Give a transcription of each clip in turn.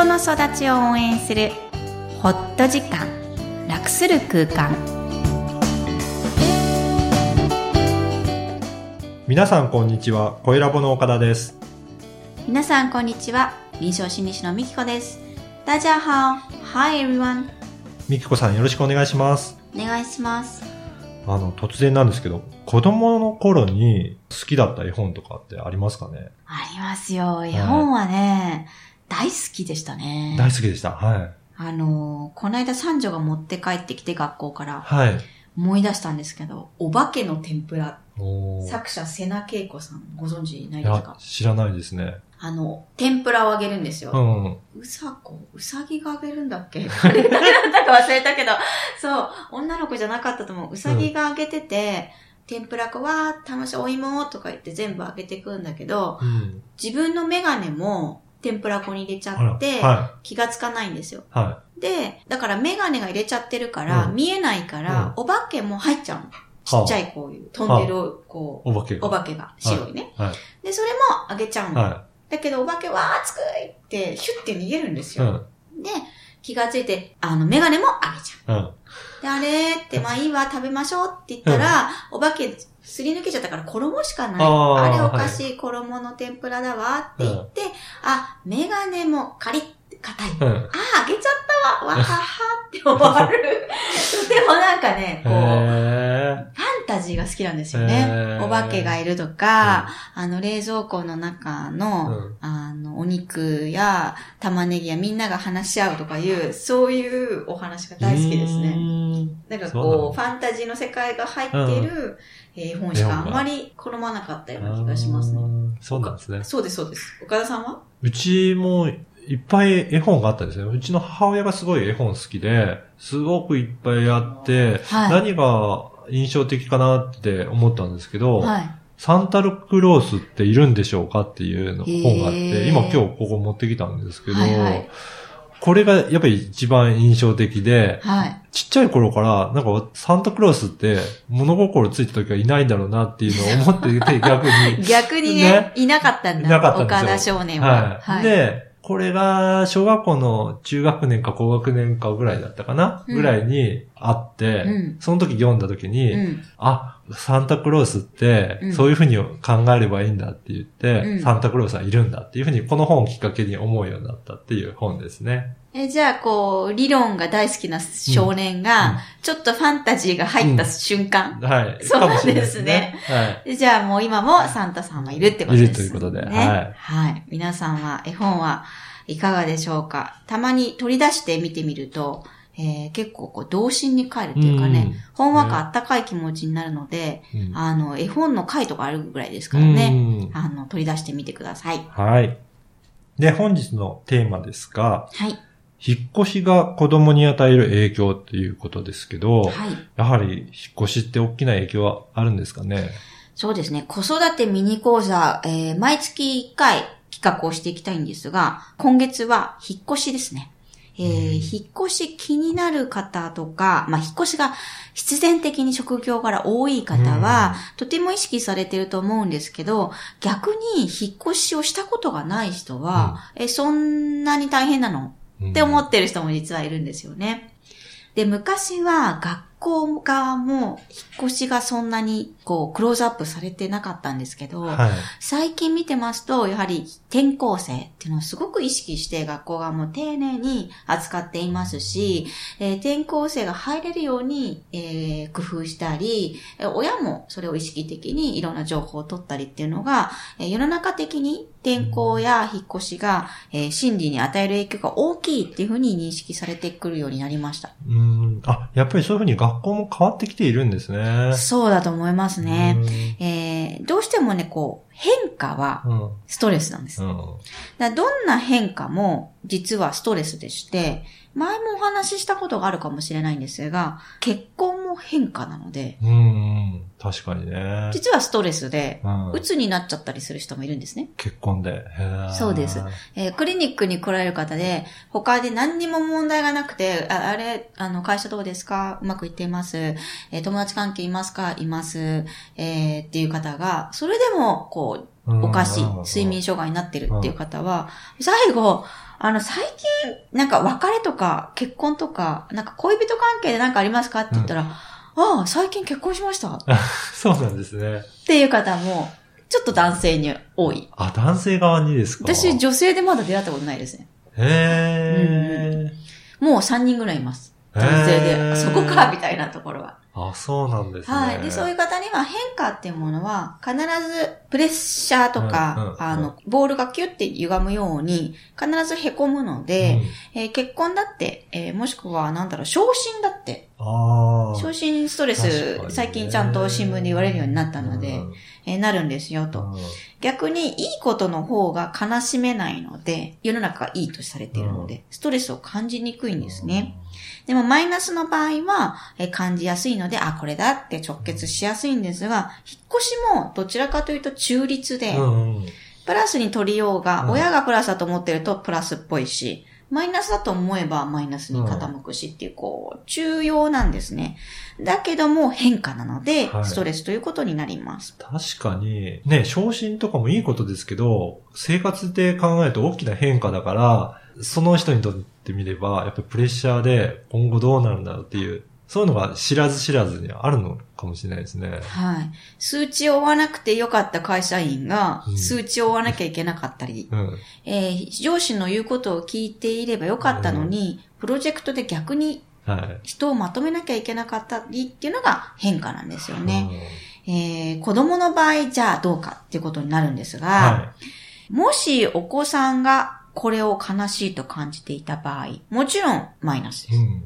人の育ちを応援するホット時間楽する空間。皆さんこんにちは声ラボの岡田です。皆さんこんにちは臨床心理士のみきこです。大家好。Hi everyone みきこさんよろしくお願いします。お願いします。あの突然なんですけど子供の頃に好きだった絵本とかってありますかね？ありますよ。絵本はね、大好きでしたね。大好きでした。はい。あのこの間三女が持って帰ってきて学校からはい。思い出したんですけど、お化けの天ぷら。作者、瀬名恵子さん、ご存知ないですか？知らないですね。あの、天ぷらをあげるんですよ。うんうさこ、うさぎがあげるんだっけ？あれ誰だったか忘れたけど、そう、女の子じゃなかったと思う。うさぎがあげてて、天ぷら粉は楽しいお芋とか言って全部あげてくんだけど、うん。自分のメガネも天ぷら粉に入れちゃって、は気がつかないんですよ。い。はで、だからメガネが入れちゃってるから、うん。見えないから、お化けも入っちゃうの。ちっちゃいこういう、飛んでる、こいお化けう、が。お化けが、白いね。はい。で、それもあげちゃうの。はだけど、お化けは熱くいって、ヒュッて逃げるんですいうん。よ。で、気がついて、あの、メガネもあげちゃう。うん。で、あれーって、まあいいわ、食べましょうって言ったら、お化けすり抜けちゃったから衣しかない。あれおかしい、衣の天ぷらだわって言って、あ、メガネもカリッ、硬い。うんああ、あげちゃったわ、わははって終わる。とてもなんかね、こう、フへァンタジーが好きなんですよへね。ーお化けがいるとか、あの、冷蔵庫の中の、うんあの、お肉や玉ねぎやみんなが話し合うとかいう、そういうお話が大好きですね。ねなんかこう、ファンタジーの世界が入っている絵本しかあんまり好まなかったような気がしますね。そうなんですね。そうです、そうです。岡田さんは？うちもいっぱい絵本があったんですよ。うちの母親がすごい絵本好きで、すごくいっぱいあって、はい何が印象的かなって思ったんですけど、はい。サンタルクロースっているんでしょうかっていう本があって、今今日ここ持ってきたんですけど、はいはいこれがやっぱり一番印象的で、はい。ちっちゃい頃から、なんかサンタクロースって物心ついた時はいないんだろうなっていうのを思っていて、逆に。逆にねねいなかったんだ。いなかったんですよ岡田少年は。はい。で、これが小学校の中学年か高学年かぐらいだったかな、うんぐらいにあって、うんその時読んだ時に、うん。あ、サンタクロースってうん、そういうふうに考えればいいんだって言って、うんサンタクロースはいるんだっていうふうに、この本をきっかけに思うようになったっていう本ですね。え、じゃあ、こう、理論が大好きな少年うんが、ちょっとファンタジーが入った瞬間。はい。そうですね。はい。でじゃあもう今もサンタさんはいるってことです、ね。いるということでね。はいはい。皆さんは絵本はいかがでしょうか？たまに取り出して見てみると、えー結構こう童心に帰るっていうかね、うんほんわかあったかい気持ちになるので、うんあの、絵本の回とかあるぐらいですからね、うんあの、取り出してみてください。はい。で、本日のテーマですが、はい。引っ越しが子供に与える影響っていうことですけど、はい。やはり引っ越しって大きな影響はあるんですかね？そうですね。子育てミニ講座、えー毎月1回企画をしていきたいんですが、今月は引っ越しですね。えー引っ越し気になる方とか、まあ、引っ越しが必然的に職業から多い方は、とても意識されてると思うんですけど、逆に引っ越しをしたことがない人は、え、そんなに大変なの？って思ってる人も実はいるんですよね。で、昔は学校側も引っ越しがそんなにこうクローズアップされてなかったんですけど、はい。最近見てますと、やはり転校生っていうのをすごく意識して学校側も丁寧に扱っていますし、えー転校生が入れるように、えー工夫したり、えー親もそれを意識的にいろんな情報を取ったりっていうのが、えー世の中的に転校や引っ越しが、えー心理に与える影響が大きいっていうふうに認識されてくるようになりました。うん。あ、やっぱりそういうふうに学校も変わってきているんですね。そうだと思いますね。うんえーどうしてもね、こう、変化はうん。ストレスなんです。うん。だからどんな変化も実はストレスでして、前もお話ししたことがあるかもしれないんですが、結婚も変化なので、うん。確かにね。実はストレスで、うん鬱になっちゃったりする人もいるんですね。結婚で。そうです。えークリニックに来られる方で、他で何にも問題がなくて、ああれ、あの、会社どうですか？うまくいっています。えー友達関係いますか？います。えーっていう方が、それでも、こう、うんおかしいうん、睡眠障害になってるっていう方は、最後、あの、最近、なんか別れとか結婚とか、なんか恋人関係でなんかありますかって言ったら、ああ、最近結婚しましたっ そうなんですね。ていう方も、ちょっと男性に多い。あ、男性側にですか？私、女性でまだ出会ったことないですね。へー。もう3人ぐらいいます。男性へで。ーそこか、みたいなところは。あ、そうなんですね。はい。で、そういう方には変化っていうものは、必ずプレッシャーとか、うんあの、ボールがキュッて歪むように、必ず凹むので、えー結婚だって、えーもしくは、なんだろう、昇進だって。昇進ストレ確かスに、ね最近ちゃんと新聞で言われるようになったので、うんえーなるんですよ、と。逆に、いいことの方が悲しめないので、世の中がいいとされているので、ストレスを感じにくいんですね。。でもマイナスの場合は、えー感じやすいので、あ、これだって直結しやすいんですが、引っ越しもどちらかというと中立で。プラスに取りようが、うん親がプラスだと思ってるとプラスっぽいし、マイナスだと思えばマイナスに傾くしっていう、こう、中庸なんですね。だけども変化なのでは、いストレスということになります。確かに、ね、昇進とかもいいことですけど、生活で考えると大きな変化だから、その人にとってみれば、やっぱりプレッシャーで今後どうなるんだろうっていう、そういうのが知らず知らずにあるのかもしれないですね。はい。数値を追わなくてよかった会社員がう、ん数値を追わなきゃいけなかったり、うん。えー上司の言うことを聞いていればよかったのに、プロジェクトで逆にはい。人をまとめなきゃいけなかったりっていうのが変化なんですよね。えー子供の場合、じゃあどうかっていうことになるんですが、はもしお子さんがこれを悲しいと感じていた場合、もちろんマイナスでい。す。うん。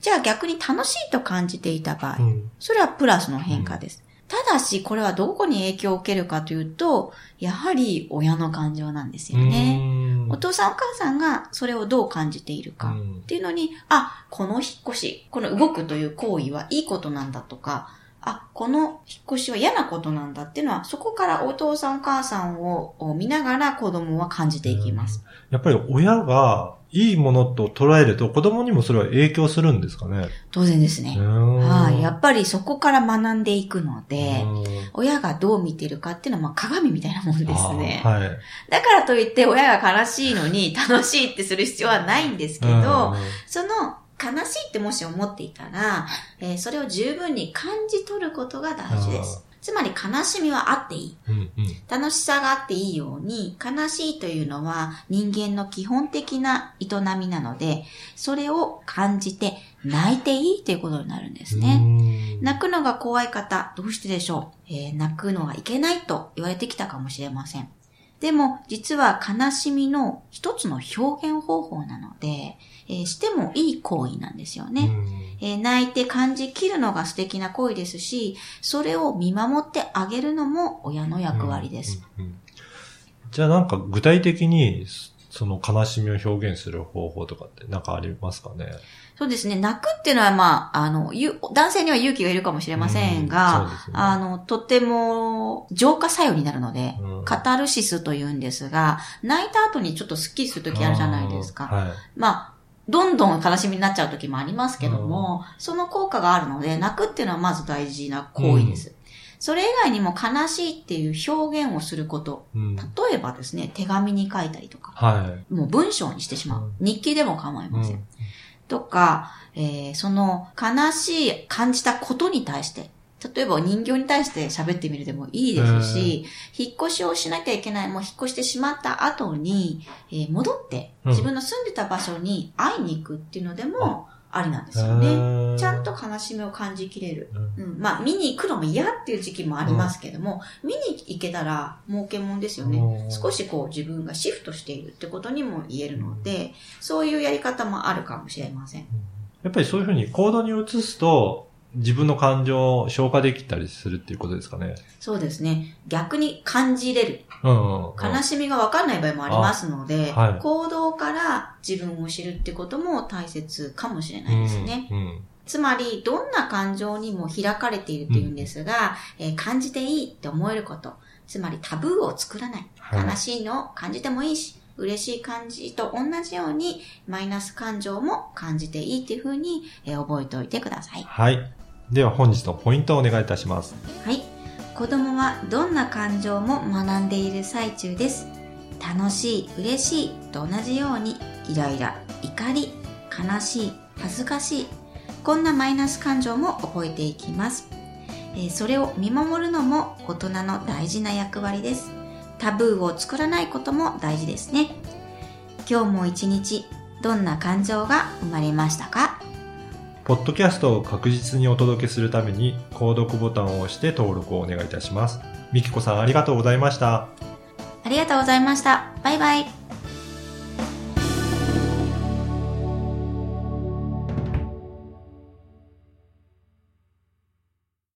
じゃあ逆に楽しいと感じていた場合、うん。それはプラスの変化です。ただし、これはどこに影響を受けるかというと、やはり親の感情なんですよね。うんお父さんお母さんがそれをどう感じているかうんっていうのに、あ、この引っ越し、この動くという行為はいいことなんだとか、あ、この引っ越しは嫌なことなんだっていうのは、そこからお父さんお母さんをを見ながら子供は感じていきます。やっぱり親がいいものと捉えると子供にもそれは影響するんですかね？当然ですね。ははい。やっぱりそこから学んでいくので、親がどう見てるかっていうのはまあ鏡みたいなもんですね。はい。だからといって親が悲しいのに楽しいってする必要はないんですけど、その悲しいってもし思っていたら、えーそれを十分に感じ取ることが大事です。つまり悲しみはあっていい。うんうん楽しさがあっていいように、悲しいというのは人間の基本的な営みなので、それを感じて泣いていいということになるんですね。うん泣くのが怖い方、どうしてでしょう、えー泣くのはいけないと言われてきたかもしれません。でも、実は悲しみの一つの表現方法なので、えーしてもいい行為なんですよね。えー泣いて感じ切るのが素敵な行為ですし、それを見守ってあげるのも親の役割です。。うんうんうんじゃあなんか具体的に、その悲しみを表現する方法とかってなんかありますかね？そうですね。泣くっていうのは、まあ、あの、ゆ男性には勇気がいるかもしれませんが、うんねあの、とても浄化作用になるので、うんカタルシスと言うんですが、泣いた後にちょっとスッキリする時あるじゃないですか。はい。まあ、どんどん悲しみになっちゃう時もありますけども、その効果があるので、泣くっていうのはまず大事な行為です。それ以外にも悲しいっていう表現をすること。うん例えばですね、手紙に書いたりとか、はい。もう文章にしてしまう。日記でも構いません。うんとか、えーその悲しい感じたことに対して、例えば人形に対して喋ってみるでもいいですし、引っ越しをしなきゃいけない、もう引っ越してしまった後に、えー戻ってうん自分の住んでた場所に会いに行くっていうのでもありなんですよへね。ーちゃんと悲しみを感じきれる。うんうん、まあ、見に行くのも嫌っていう時期もありますけども、見に行けたら儲けもんですよねう。ん少しこう自分がシフトしているってことにも言えるので、そういうやり方もあるかもしれません。やっぱりそういうふうに行動に移すと、自分の感情を消化できたりするっていうことですかね。そうですね。逆に感じれる。うんうんうん。悲しみがわかんない場合もありますので、あはい行動から自分を知るってことも大切かもしれないですね。うんうんつまり、どんな感情にも開かれているというんですが、えー感じていいって思えること。つまりタブーを作らない。はい悲しいのを感じてもいいし、嬉しい感じと同じように、マイナス感情も感じていいっていうふうに、えー覚えておいてください。はい。では本日のポイントをお願いいたします。はい。子供はどんな感情も学んでいる最中です。楽しい、嬉しいと同じように、イライラ、怒り、悲しい、恥ずかしい、こんなマイナス感情も覚えていきます。えーそれを見守るのも大人の大事な役割です。タブーを作らないことも大事ですね。今日も一日、どんな感情が生まれましたか？ポッドキャストを確実にお届けするために、購読ボタンを押して登録をお願いいたします。みきこさんありがとうございました。ありがとうございました。バイバイ。